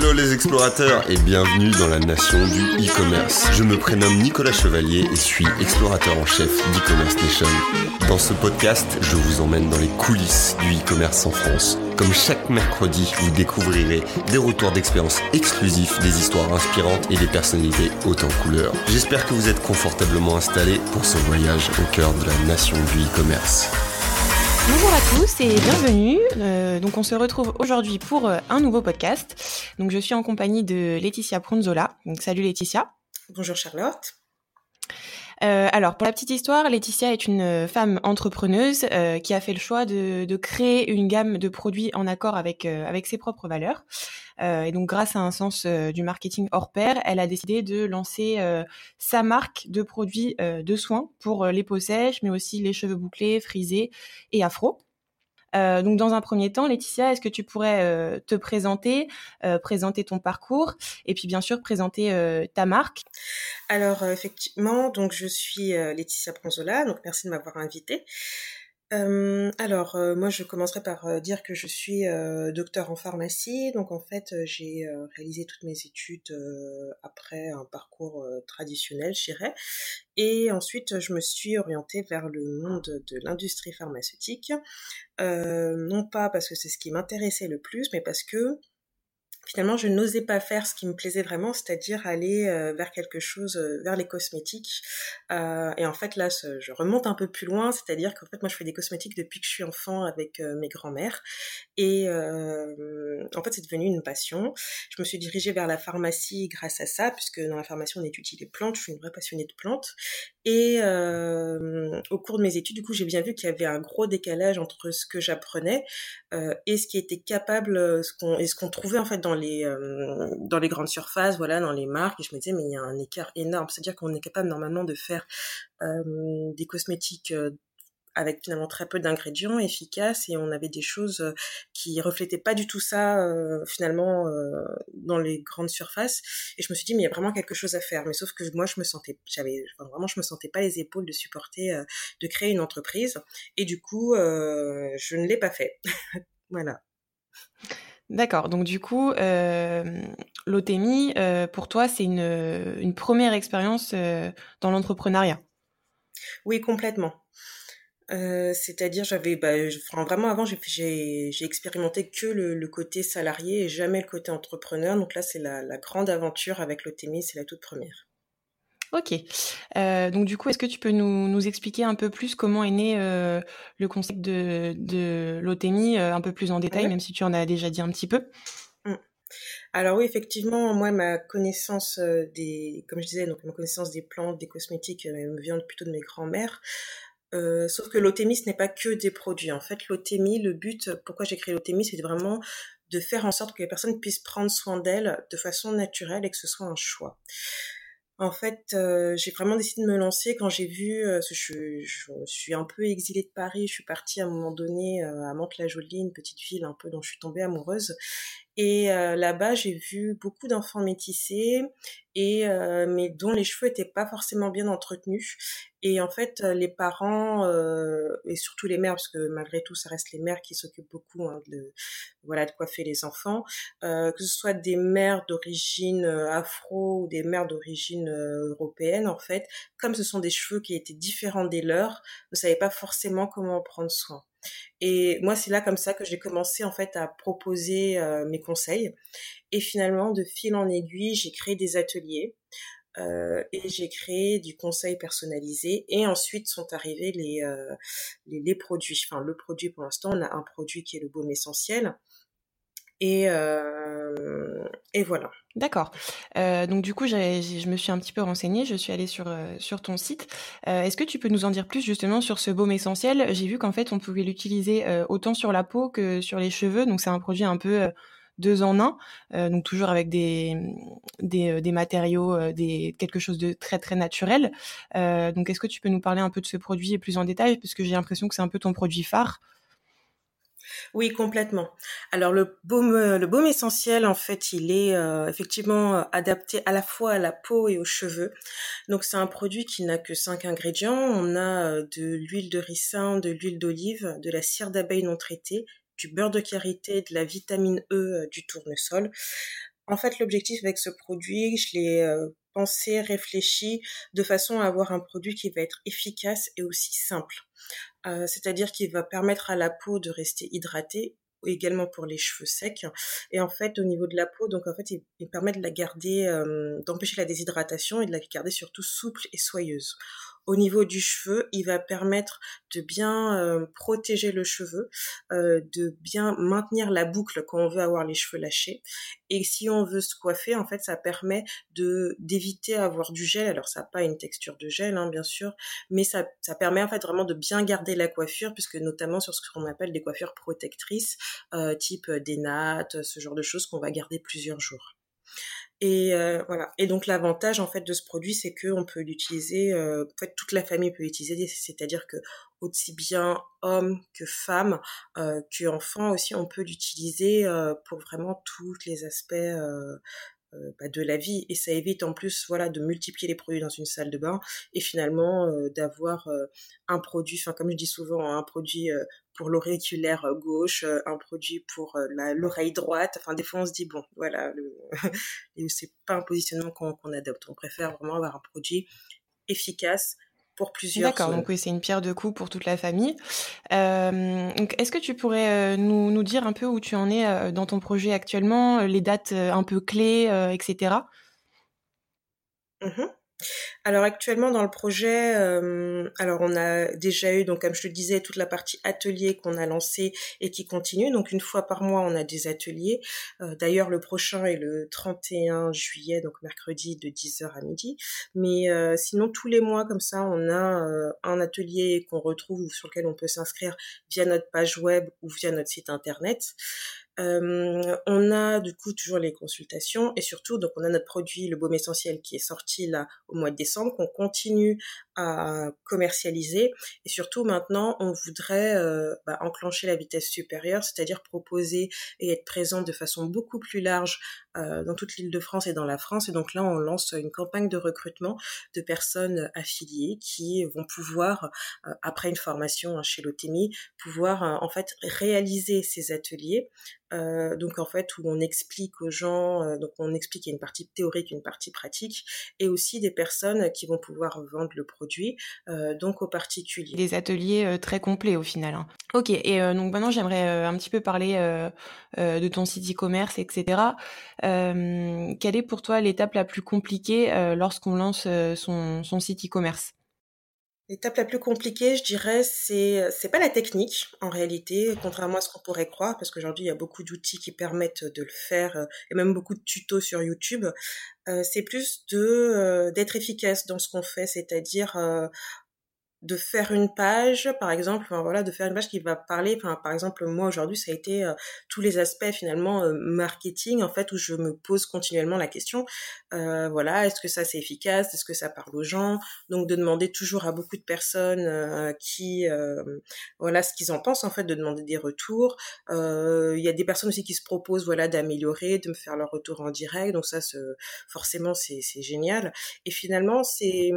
Hello les explorateurs et bienvenue dans la nation du e-commerce. Je me prénomme Nicolas Chevalier et suis explorateur en chef d'e-commerce nation. Dans ce podcast, je vous emmène dans les coulisses du e-commerce en France. Comme chaque mercredi, vous découvrirez des retours d'expérience exclusifs, des histoires inspirantes et des personnalités hautes en couleurs. J'espère que vous êtes confortablement installés pour ce voyage au cœur de la nation du e-commerce. Bonjour à tous et bienvenue. Euh, donc on se retrouve aujourd'hui pour euh, un nouveau podcast. Donc je suis en compagnie de Laetitia Prunzola. Salut Laetitia. Bonjour Charlotte. Euh, alors, pour la petite histoire, Laetitia est une femme entrepreneuse euh, qui a fait le choix de, de, créer une gamme de produits en accord avec, euh, avec ses propres valeurs. Euh, et donc, grâce à un sens euh, du marketing hors pair, elle a décidé de lancer sa marque de produits de soins pour les peaux sèches, mais aussi les cheveux bouclés, frisés et afro. Euh, donc, dans un premier temps, Laetitia, est-ce que tu pourrais euh, te présenter, euh, présenter ton parcours, et puis bien sûr présenter ta marque? Alors, effectivement, donc je suis Laetitia Pronzola, donc merci de m'avoir invitée. Euh, alors, euh, moi, je commencerai par euh, dire que je suis docteur en pharmacie. Donc, en fait, j'ai réalisé toutes mes études après un parcours traditionnel, je. Et ensuite, je me suis orientée vers le monde de l'industrie pharmaceutique. non pas parce que c'est ce qui m'intéressait le plus, mais parce que finalement, je n'osais pas faire ce qui me plaisait vraiment, c'est-à-dire aller euh, vers quelque chose, euh, vers les cosmétiques. Euh, et en fait, là, je remonte un peu plus loin, c'est-à-dire qu'en fait, moi, je fais des cosmétiques depuis que je suis enfant avec mes grands-mères. Et en fait, c'est devenu une passion. Je me suis dirigée vers la pharmacie grâce à ça, puisque dans la pharmacie, on étudie les plantes. Je suis une vraie passionnée de plantes. Et au cours de mes études, du coup, j'ai bien vu qu'il y avait un gros décalage entre ce que j'apprenais et ce qui était capable, ce qu'on et ce qu'on trouvait en fait dans les euh, dans les grandes surfaces, voilà, dans les marques, et je me disais mais il y a un écart énorme. C'est-à-dire qu'on est capable normalement de faire euh, des cosmétiques euh, avec finalement très peu d'ingrédients efficaces et on avait des choses qui reflétaient pas du tout ça finalement dans les grandes surfaces. Et je me suis dit mais il y a vraiment quelque chose à faire. Mais sauf que moi je me sentais j'avais vraiment je me sentais pas les épaules de supporter de créer une entreprise. Et du coup je ne l'ai pas fait. Voilà D'accord. Donc du coup, euh, l'OTMI, euh, pour toi, c'est une, première expérience euh, dans l'entrepreneuriat? Oui, complètement. Euh, c'est-à-dire, j'avais, bah, vraiment avant, j'ai expérimenté que le, côté salarié et jamais le côté entrepreneur. Donc là, c'est la, la, grande aventure avec l'OTMI, c'est la toute première. Ok. Euh, donc du coup, est-ce que tu peux nous, nous, expliquer un peu plus comment est né euh, le concept de, de l'OTMI euh, un peu plus en détail, même si tu en as déjà dit un petit peu? Mmh. Alors oui, effectivement, moi, ma connaissance des, comme je disais, donc ma connaissance des plantes, des cosmétiques, me vient plutôt de mes grands-mères. Euh, sauf que l'OTMI, ce n'est pas que des produits. En fait, l'OTMI, le but, pourquoi j'ai créé l'OTMI, c'est vraiment de faire en sorte que les personnes puissent prendre soin d'elles de façon naturelle et que ce soit un choix. En fait, euh, j'ai vraiment décidé de me lancer quand j'ai vu, euh, je, je, suis un peu exilée de Paris, je suis partie à un moment donné euh, à Mantes-la-Jolie, une petite ville un peu dont je suis tombée amoureuse. Et euh, là-bas, j'ai vu beaucoup d'enfants métissés, et euh, mais dont les cheveux étaient pas forcément bien entretenus. Et en fait, les parents euh, et surtout les mères, parce que malgré tout, ça reste les mères qui s'occupent beaucoup hein, de voilà de coiffer les enfants, que ce soit des mères d'origine afro ou des mères d'origine européenne, en fait, comme ce sont des cheveux qui étaient différents des leurs, ne savaient pas forcément comment prendre soin. Et moi, c'est là comme ça que j'ai commencé en fait à proposer euh, mes conseils. Et finalement, de fil en aiguille, j'ai créé des ateliers euh, et j'ai créé du conseil personnalisé. Et ensuite sont arrivés les, euh, les, les, produits. Enfin, le produit pour l'instant, on a un produit qui est le baume essentiel. Et, euh, et voilà. D'accord. Euh, donc du coup, je me suis un petit peu renseignée, je suis allée sur, euh, sur ton site. Euh, Est-ce que tu peux nous en dire plus justement sur ce baume essentiel? J'ai vu qu'en fait, on pouvait l'utiliser euh, autant sur la peau que sur les cheveux, donc c'est un produit un peu euh, deux en un, donc toujours avec des, des, des matériaux, des, quelque chose de très très naturel. donc est-ce que tu peux nous parler un peu de ce produit plus en détail, parce que j'ai l'impression que c'est un peu ton produit phare oui, complètement. Alors le baume, le baume essentiel, en fait, il est euh, effectivement euh, adapté à la fois à la peau et aux cheveux. Donc c'est un produit qui n'a que cinq ingrédients. On a euh, de l'huile de ricin, de l'huile d'olive, de la cire d'abeille non traitée, du beurre de karité, de la vitamine E, du tournesol. En fait, l'objectif avec ce produit, je l'ai euh, pensé, réfléchi de façon à avoir un produit qui va être efficace et aussi simple. Euh, c'est-à-dire qu'il va permettre à la peau de rester hydratée également pour les cheveux secs. Et en fait, au niveau de la peau, donc en fait, il, permet de la garder, euh, d'empêcher la déshydratation et de la garder surtout souple et soyeuse. Au niveau du cheveu, il va permettre de bien euh, protéger le cheveu, euh, de bien maintenir la boucle quand on veut avoir les cheveux lâchés. Et si on veut se coiffer, en fait, ça permet de d'éviter avoir du gel. Alors, ça n'a pas une texture de gel, hein, bien sûr, mais ça, permet en fait vraiment de bien garder la coiffure, puisque notamment sur ce qu'on appelle des coiffures protectrices, euh, type des nattes, ce genre de choses qu'on va garder plusieurs jours. Et euh, voilà. Et donc l'avantage en fait de ce produit, c'est que on peut l'utiliser. Euh, en fait, toute la famille peut l'utiliser. C'est-à-dire que aussi bien hommes que femmes, euh, que enfants aussi, on peut l'utiliser euh, pour vraiment tous les aspects euh, bah, de la vie. Et ça évite en plus voilà de multiplier les produits dans une salle de bain et finalement euh, d'avoir euh, un produit enfin comme je dis souvent un produit pour l'auriculaire gauche un produit pour l'oreille droite. Enfin des fois on se dit bon voilà c'est pas un positionnement qu'on adopte. On préfère vraiment avoir un produit efficace plusieurs. D'accord, donc oui, c'est une pierre de coups pour toute la famille. Euh, Est-ce que tu pourrais euh, nous, nous, dire un peu où tu en es euh, dans ton projet actuellement, les dates euh, un peu clés, etc. Alors actuellement dans le projet, euh, alors on a déjà eu donc comme je te disais toute la partie atelier qu'on a lancé et qui continue. Donc une fois par mois on a des ateliers. Euh, d'ailleurs le prochain est le 31 juillet donc mercredi de 10h à midi. Mais euh, sinon tous les mois comme ça on a un atelier qu'on retrouve sur lequel on peut s'inscrire via notre page web ou via notre site internet. Euh, on a du coup toujours les consultations et surtout donc on a notre produit le baume essentiel qui est sorti là au mois de décembre qu'on continue commercialiser. Et surtout maintenant on voudrait euh, bah, enclencher la vitesse supérieure c'est-à-dire proposer et être présent de façon beaucoup plus large euh, dans toute l'île de France et dans la France. Et donc là on lance une campagne de recrutement de personnes affiliées qui vont pouvoir après une formation chez l'OTEMI pouvoir en fait réaliser ces ateliers euh, donc en fait où on explique aux gens, euh, donc on explique qu'il y a une partie théorique, une partie pratique, et aussi des personnes qui vont pouvoir vendre le produit, euh, donc aux particuliers. Des ateliers très complets au final. Hein. Ok, et donc maintenant j'aimerais un petit peu parler de ton site e-commerce, etc. quelle est pour toi l'étape la plus compliquée lorsqu'on lance son site e-commerce? L'étape la plus compliquée, je dirais, c'est c'est pas la technique en réalité, contrairement à ce qu'on pourrait croire, parce qu'aujourd'hui il y a beaucoup d'outils qui permettent de le faire euh, et même beaucoup de tutos sur YouTube. Euh, c'est plus de euh, d'être efficace dans ce qu'on fait, c'est-à-dire de faire une page, par exemple, voilà, de faire une page qui va parler, enfin, par exemple, moi aujourd'hui, ça a été euh, tous les aspects finalement euh, marketing, en fait, où je me pose continuellement la question, euh, voilà, est-ce que ça c'est efficace, est-ce que ça parle aux gens, donc de demander toujours à beaucoup de personnes qui, voilà, ce qu'ils en pensent, en fait, de demander des retours. Il y a des personnes aussi qui se proposent, voilà, d'améliorer, de me faire leur retour en direct, donc ça, forcément, c'est génial. Et finalement, c'est,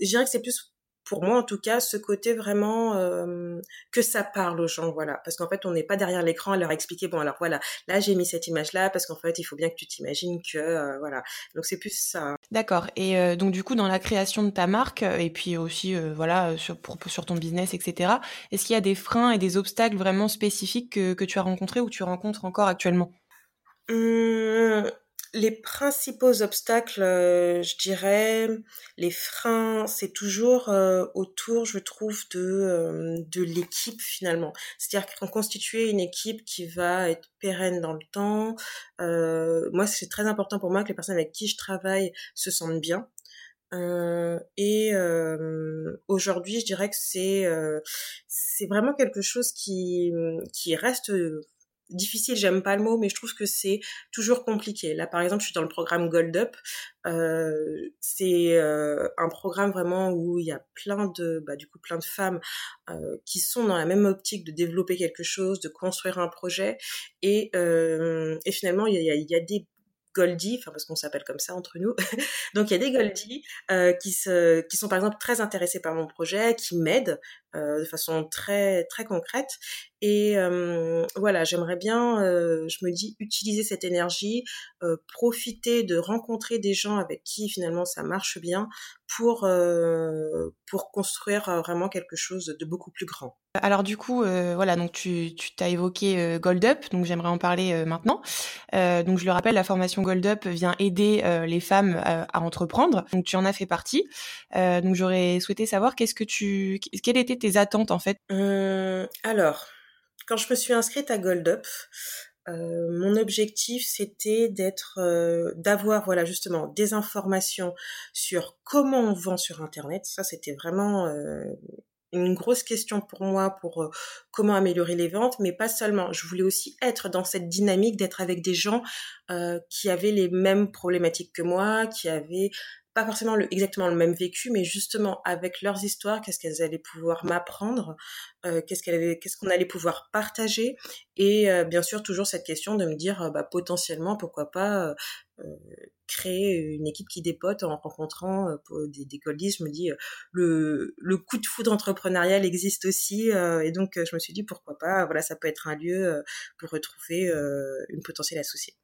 je dirais que c'est plus pour moi en tout cas ce côté vraiment euh, que ça parle aux gens voilà. Parce qu'en fait on n'est pas derrière l'écran à leur expliquer bon alors voilà là j'ai mis cette image là parce qu'en fait il faut bien que tu t'imagines que euh, voilà. Donc c'est plus ça. D'accord. Et euh, donc du coup dans la création de ta marque et puis aussi voilà sur sur ton business etc est-ce qu'il y a des freins et des obstacles vraiment spécifiques que, que tu as rencontrés ou tu rencontres encore actuellement? Mmh, les principaux obstacles, euh, je dirais, les freins, c'est toujours euh, autour, je trouve, de, euh, de l'équipe finalement. C'est-à-dire qu'on constituer une équipe qui va être pérenne dans le temps. moi, c'est très important pour moi que les personnes avec qui je travaille se sentent bien. et aujourd'hui, je dirais que c'est c'est vraiment quelque chose qui qui reste difficile, j'aime pas le mot, mais je trouve que c'est toujours compliqué. Là, par exemple, je suis dans le programme Gold Up. Euh, c'est euh, un programme vraiment où il y a plein de, bah, du coup, plein de femmes euh, qui sont dans la même optique de développer quelque chose, de construire un projet. Et, et finalement, il y a, il y a des Goldie, enfin parce qu'on s'appelle comme ça entre nous. Donc il y a des Goldie euh, qui, se, qui sont par exemple très intéressés par mon projet, qui m'aident euh, de façon très très concrète. Et euh, voilà, j'aimerais bien, euh, je me dis, utiliser cette énergie, euh, profiter de rencontrer des gens avec qui finalement ça marche bien pour euh, pour construire vraiment quelque chose de beaucoup plus grand. Alors du coup, euh, voilà, donc tu t'as évoqué euh, Gold Up, donc j'aimerais en parler euh, maintenant. donc je le rappelle, la formation Gold Up vient aider les femmes à entreprendre. Donc tu en as fait partie. donc j'aurais souhaité savoir qu'est-ce que tu, quelles étaient tes attentes en fait? Alors, quand je me suis inscrite à Gold Up, euh, mon objectif c'était d'être euh, d'avoir voilà justement des informations sur comment on vend sur internet ça c'était vraiment euh, une grosse question pour moi pour comment améliorer les ventes mais pas seulement. Je voulais aussi être dans cette dynamique d'être avec des gens qui avaient les mêmes problématiques que moi qui avaient pas forcément exactement le même vécu, mais justement avec leurs histoires, qu'est-ce qu'elles allaient pouvoir m'apprendre, euh, qu'est-ce qu'elle qu'est-ce qu'on allait pouvoir partager, et euh, bien sûr toujours cette question de me dire, euh, bah, potentiellement, pourquoi pas euh, euh, créer une équipe qui dépote en rencontrant des, des goldies. Je me dis, le, le coup de foudre entrepreneurial existe aussi, et donc je me suis dit, pourquoi pas, voilà, ça peut être un lieu pour retrouver une potentielle associée.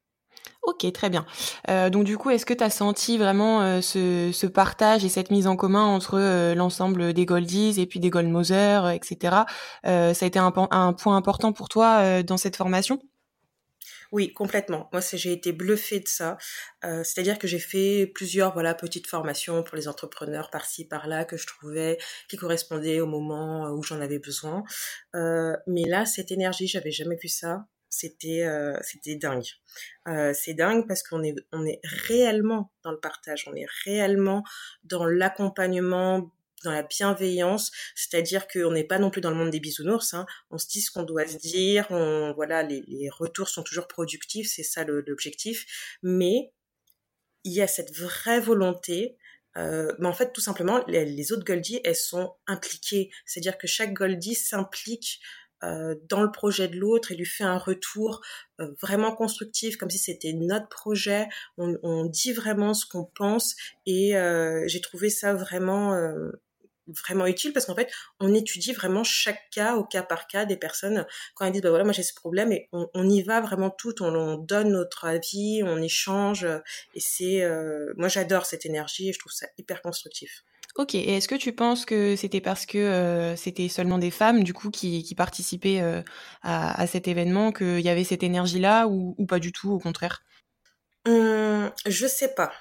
Ok, très bien. Euh, donc du coup, est-ce que tu as senti vraiment euh, ce, partage et cette mise en commun entre euh, l'ensemble des Goldies et puis des Goldmothers, euh, etc. Euh, ça a été un, point important pour toi euh, dans cette formation? Oui, complètement. Moi, j'ai été bluffée de ça. Euh, C'est-à-dire que j'ai fait plusieurs voilà petites formations pour les entrepreneurs par-ci par-là que je trouvais qui correspondaient au moment où j'en avais besoin. Euh, mais là, cette énergie, j'avais jamais vu ça c'était euh, c'était dingue. Euh, c'est dingue parce qu'on est on est réellement dans le partage, on est réellement dans l'accompagnement, dans la bienveillance, c'est-à-dire qu'on n'est pas non plus dans le monde des bisounours. Hein. On se dit ce qu'on doit se dire, on voilà les, les retours sont toujours productifs, c'est ça l'objectif, mais il y a cette vraie volonté euh, mais en fait, tout simplement, les, les autres Goldies, elles sont impliquées. C'est-à-dire que chaque Goldie s'implique euh, dans le projet de l'autre et lui fait un retour euh, vraiment constructif, comme si c'était notre projet. On, on, dit vraiment ce qu'on pense et euh, j'ai trouvé ça vraiment euh, vraiment utile parce qu'en fait on étudie vraiment chaque cas au cas par cas des personnes quand elles disent bah voilà moi j'ai ce problème et on, on y va vraiment tout on, on, donne notre avis on échange et c'est euh, moi j'adore cette énergie et je trouve ça hyper constructif Ok, et est-ce que tu penses que c'était parce que euh, c'était seulement des femmes du coup qui, qui participaient euh, à, à, cet événement qu'il y avait cette énergie-là ou, ou, pas du tout, au contraire? Hum, Je sais pas.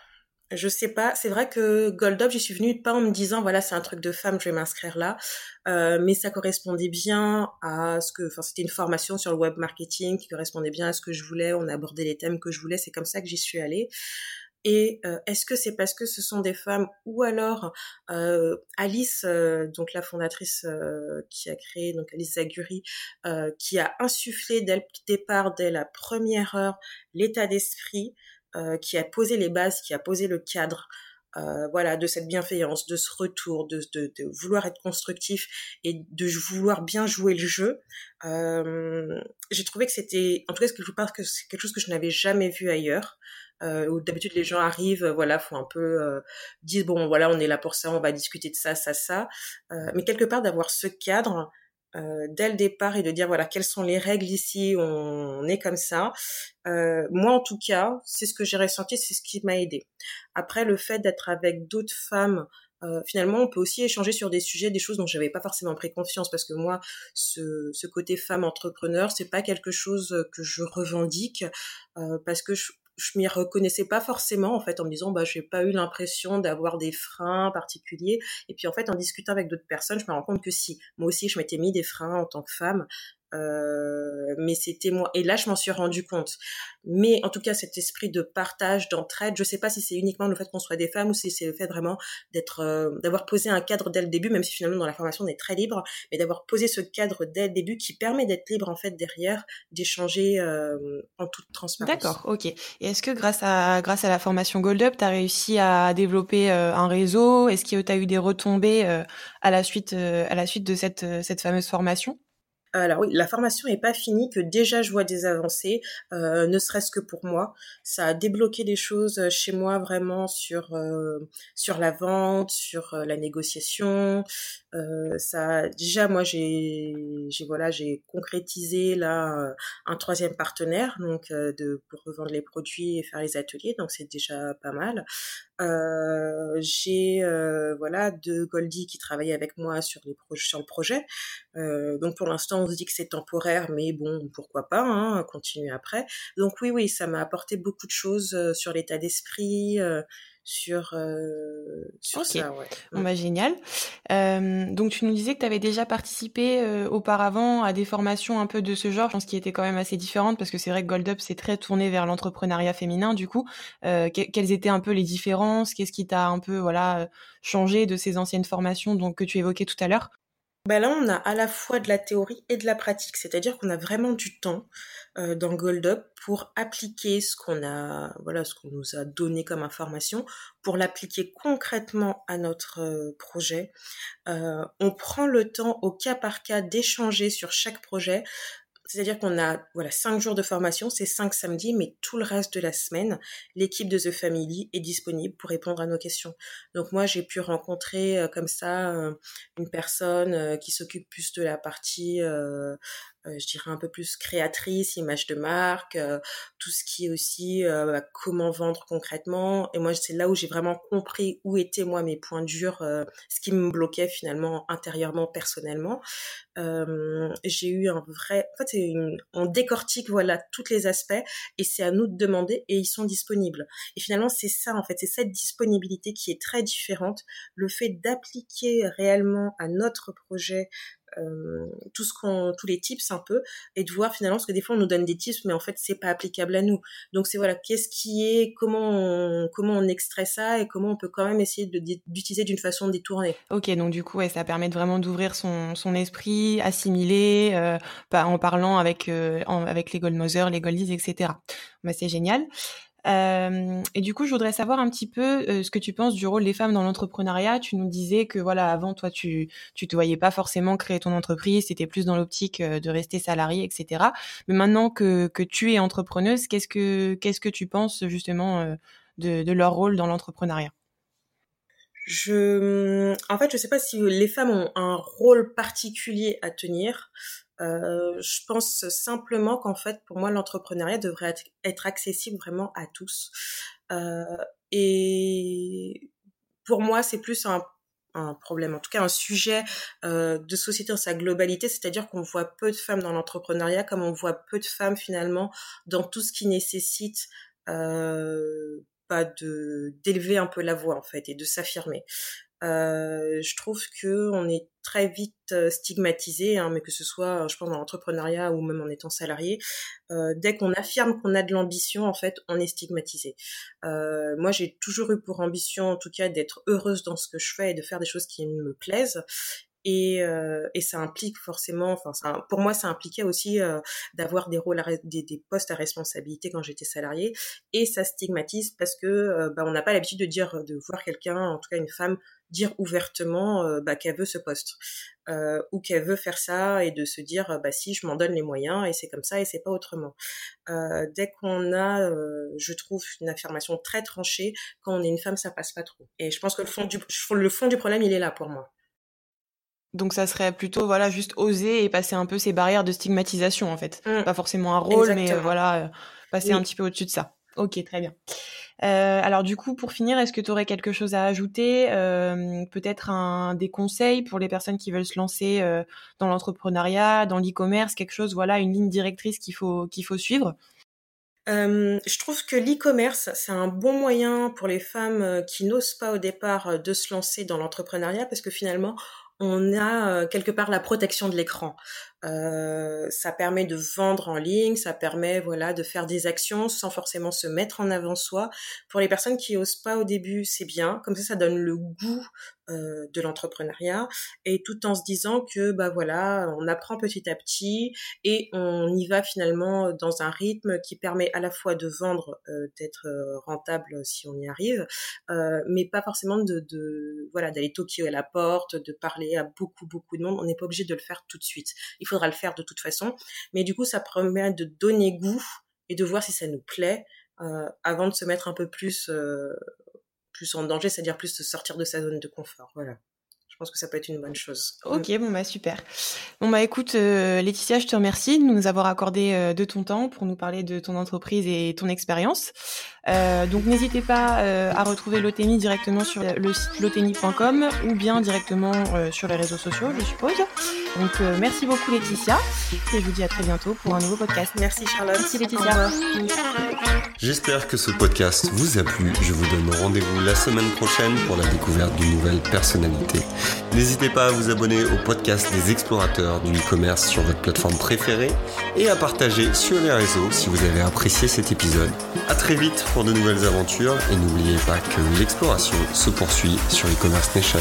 Je sais pas. C'est vrai que Gold j'y suis venue pas en me disant voilà c'est un truc de femme, je vais m'inscrire là, euh, mais ça correspondait bien à ce que, enfin c'était une formation sur le web marketing qui correspondait bien à ce que je voulais. On a abordé les thèmes que je voulais. C'est comme ça que j'y suis allée. Et euh, est-ce que c'est parce que ce sont des femmes ou alors euh, Alice, donc la fondatrice qui a créé, donc Alice Zaguri, qui a insufflé dès le départ, dès la première heure, l'état d'esprit, qui a posé les bases, qui a posé le cadre. voilà, de cette bienveillance, de ce retour, de, vouloir être constructif et de vouloir bien jouer le jeu. J'ai trouvé que c'était, en tout cas, je pense que c'est quelque chose que je n'avais jamais vu ailleurs euh, où d'habitude les gens arrivent, euh, voilà, un peu, euh, disent bon, voilà, on est là pour ça, on va discuter de ça, ça, ça. Euh, mais quelque part d'avoir ce cadre euh, dès le départ et de dire voilà quelles sont les règles ici, on, est comme ça. Euh, moi en tout cas, c'est ce que j'ai ressenti, c'est ce qui m'a aidé. Après le fait d'être avec d'autres femmes euh, finalement, on peut aussi échanger sur des sujets, des choses dont j'avais pas forcément pris confiance, parce que moi, ce, ce côté femme entrepreneur, c'est pas quelque chose que je revendique, parce que je, je m'y reconnaissais pas forcément en fait en me disant bah j'ai pas eu l'impression d'avoir des freins particuliers. Et puis en fait en discutant avec d'autres personnes je me rends compte que si. Moi aussi je m'étais mis des freins en tant que femme euh, mais c'était moi. Et là je m'en suis rendu compte. Mais en tout cas cet esprit de partage d'entraide je sais pas si c'est uniquement le fait qu'on soit des femmes ou si c'est le fait vraiment d'être euh, d'avoir posé un cadre dès le début même si finalement dans la formation on est très libre mais d'avoir posé ce cadre dès le début qui permet d'être libre en fait derrière d'échanger euh, en toute transparence. D'accord ok. Et est-ce que grâce à grâce à la formation Gold Up as réussi à développer euh, un réseau? Est-ce que tu as eu des retombées à la suite à la suite de cette cette fameuse formation? Alors oui, la formation n'est pas finie, que déjà je vois des avancées, euh, ne serait-ce que pour moi. Ça a débloqué des choses euh, chez moi vraiment sur euh, sur la vente, sur la négociation. Ça, déjà moi j'ai voilà j'ai concrétisé là un troisième partenaire donc de pour revendre les produits et faire les ateliers, donc c'est déjà pas mal. j'ai voilà deux Goldie qui travaillent avec moi sur les sur le projet. donc pour l'instant on se dit que c'est temporaire, mais bon, pourquoi pas, hein, continuer après. Donc oui, oui, ça m'a apporté beaucoup de choses euh, sur l'état d'esprit, euh, sur, euh, sur ça. Ouais. Bon, mm. bah, génial. donc tu nous disais que tu avais déjà participé auparavant à des formations un peu de ce genre, je pense qui étaient quand même assez différentes, parce que c'est vrai que Gold Up, c'est très tourné vers l'entrepreneuriat féminin, du coup. quelles étaient un peu les différences? Qu'est-ce qui t'a un peu voilà changé de ces anciennes formations donc, que tu évoquais tout à l'heure? Ben là, on a à la fois de la théorie et de la pratique, c'est-à-dire qu'on a vraiment du temps euh, dans Gold Up pour appliquer ce qu'on a, voilà, ce qu'on nous a donné comme information, pour l'appliquer concrètement à notre euh, projet. Euh, on prend le temps au cas par cas d'échanger sur chaque projet, c'est-à-dire qu'on a voilà cinq jours de formation, c'est cinq samedis, mais tout le reste de la semaine, l'équipe de The Family est disponible pour répondre à nos questions. Donc moi, j'ai pu rencontrer euh, comme ça une personne euh, qui s'occupe plus de la partie euh, je dirais un peu plus créatrice, image de marque, euh, tout ce qui est aussi euh, bah, comment vendre concrètement. Et moi, c'est là où j'ai vraiment compris où étaient moi mes points durs, ce qui me bloquait finalement intérieurement, personnellement. j'ai eu un vrai, en fait, une... on décortique voilà tous les aspects et c'est à nous de demander et ils sont disponibles. Et finalement, c'est ça en fait, c'est cette disponibilité qui est très différente, le fait d'appliquer réellement à notre projet euh, tout ce qu'on, tous les tips un peu, et de voir finalement, parce que des fois on nous donne des tips, mais en fait c'est pas applicable à nous. Donc c'est voilà, qu'est-ce qui est, comment on, comment on extrait ça et comment on peut quand même essayer d'utiliser d'une façon détournée. Ok, donc du coup, ouais, ça permet vraiment d'ouvrir son, son esprit, assimiler, euh, en parlant avec, euh, avec les Goldmother, les Goldies, etc. Bah, c'est génial. Euh, et du coup, je voudrais savoir un petit peu euh, ce que tu penses du rôle des femmes dans l'entrepreneuriat. Tu nous disais que voilà, avant toi, tu tu te voyais pas forcément créer ton entreprise, c'était plus dans l'optique euh, de rester salarié, etc. Mais maintenant que que tu es entrepreneuse, qu'est-ce que qu'est-ce que tu penses justement de, de leur rôle dans l'entrepreneuriat? Je, en fait, je sais pas si les femmes ont un rôle particulier à tenir. Euh, je pense simplement qu'en fait, pour moi, l'entrepreneuriat devrait être accessible vraiment à tous. Euh, et pour moi, c'est plus un, problème, en tout cas un sujet euh, de société dans sa globalité, c'est-à-dire qu'on voit peu de femmes dans l'entrepreneuriat, comme on voit peu de femmes finalement dans tout ce qui nécessite euh, pas de d'élever un peu la voix en fait et de s'affirmer. Euh, je trouve que on est très vite euh, stigmatisé, hein, mais que ce soit, je pense, dans l'entrepreneuriat ou même en étant salarié, euh, dès qu'on affirme qu'on a de l'ambition, en fait, on est stigmatisé. Euh, moi, j'ai toujours eu pour ambition, en tout cas, d'être heureuse dans ce que je fais et de faire des choses qui me plaisent. Et, euh, et ça implique forcément, enfin, ça, pour moi, ça impliquait aussi euh, d'avoir des rôles, des, des, postes à responsabilité quand j'étais salariée. Et ça stigmatise parce que euh, bah, on n'a pas l'habitude de dire, de voir quelqu'un, en tout cas une femme, dire ouvertement euh, bah, qu'elle veut ce poste euh, ou qu'elle veut faire ça et de se dire bah si je m'en donne les moyens et c'est comme ça et c'est pas autrement. Euh, dès qu'on a, je trouve une affirmation très tranchée, quand on est une femme ça passe pas trop. Et je pense que le fond du le fond du problème il est là pour moi. Donc ça serait plutôt voilà juste oser et passer un peu ces barrières de stigmatisation en fait, mmh. pas forcément un rôle mais voilà passer un petit peu au-dessus de ça. Ok, très bien. Euh, alors du coup, pour finir, est-ce que tu aurais quelque chose à ajouter euh, Peut-être un des conseils pour les personnes qui veulent se lancer euh, dans l'entrepreneuriat, dans l'e-commerce, quelque chose, voilà, une ligne directrice qu'il faut qu'il faut suivre? je trouve que l'e-commerce, c'est un bon moyen pour les femmes qui n'osent pas au départ de se lancer dans l'entrepreneuriat parce que finalement, on a quelque part la protection de l'écran. Euh, ça permet de vendre en ligne, ça permet voilà de faire des actions sans forcément se mettre en avant soi. Pour les personnes qui osent pas au début, c'est bien, comme ça ça donne le goût euh, de l'entrepreneuriat et tout en se disant que bah voilà, on apprend petit à petit et on y va finalement dans un rythme qui permet à la fois de vendre, euh, d'être euh, rentable si on y arrive, euh, mais pas forcément de, de voilà d'aller toquer à la porte, de parler à beaucoup beaucoup de monde. On n'est pas obligé de le faire tout de suite. Faudra le faire de toute façon. Mais du coup, ça permet de donner goût et de voir si ça nous plaît euh, avant de se mettre un peu plus euh, plus en danger, c'est-à-dire plus de sortir de sa zone de confort. Voilà. Je pense que ça peut être une bonne chose. Ok, bon bah super. Bon bah écoute, euh, Laetitia, je te remercie de nous avoir accordé de ton temps pour nous parler de ton entreprise et ton expérience. Euh, donc n'hésitez pas euh, à retrouver l'Otemi directement sur le site lotemi.com ou bien directement euh, sur les réseaux sociaux, je suppose. Donc merci beaucoup Laetitia et je vous dis à très bientôt pour un nouveau podcast. Merci Charlotte. Merci Laetitia. J'espère que ce podcast vous a plu. Je vous donne rendez-vous la semaine prochaine pour la découverte d'une nouvelle personnalité. N'hésitez pas à vous abonner au podcast des explorateurs du e-commerce sur votre plateforme préférée et à partager sur les réseaux si vous avez apprécié cet épisode. À très vite de nouvelles aventures et n'oubliez pas que l'exploration se poursuit sur e-commerce nation.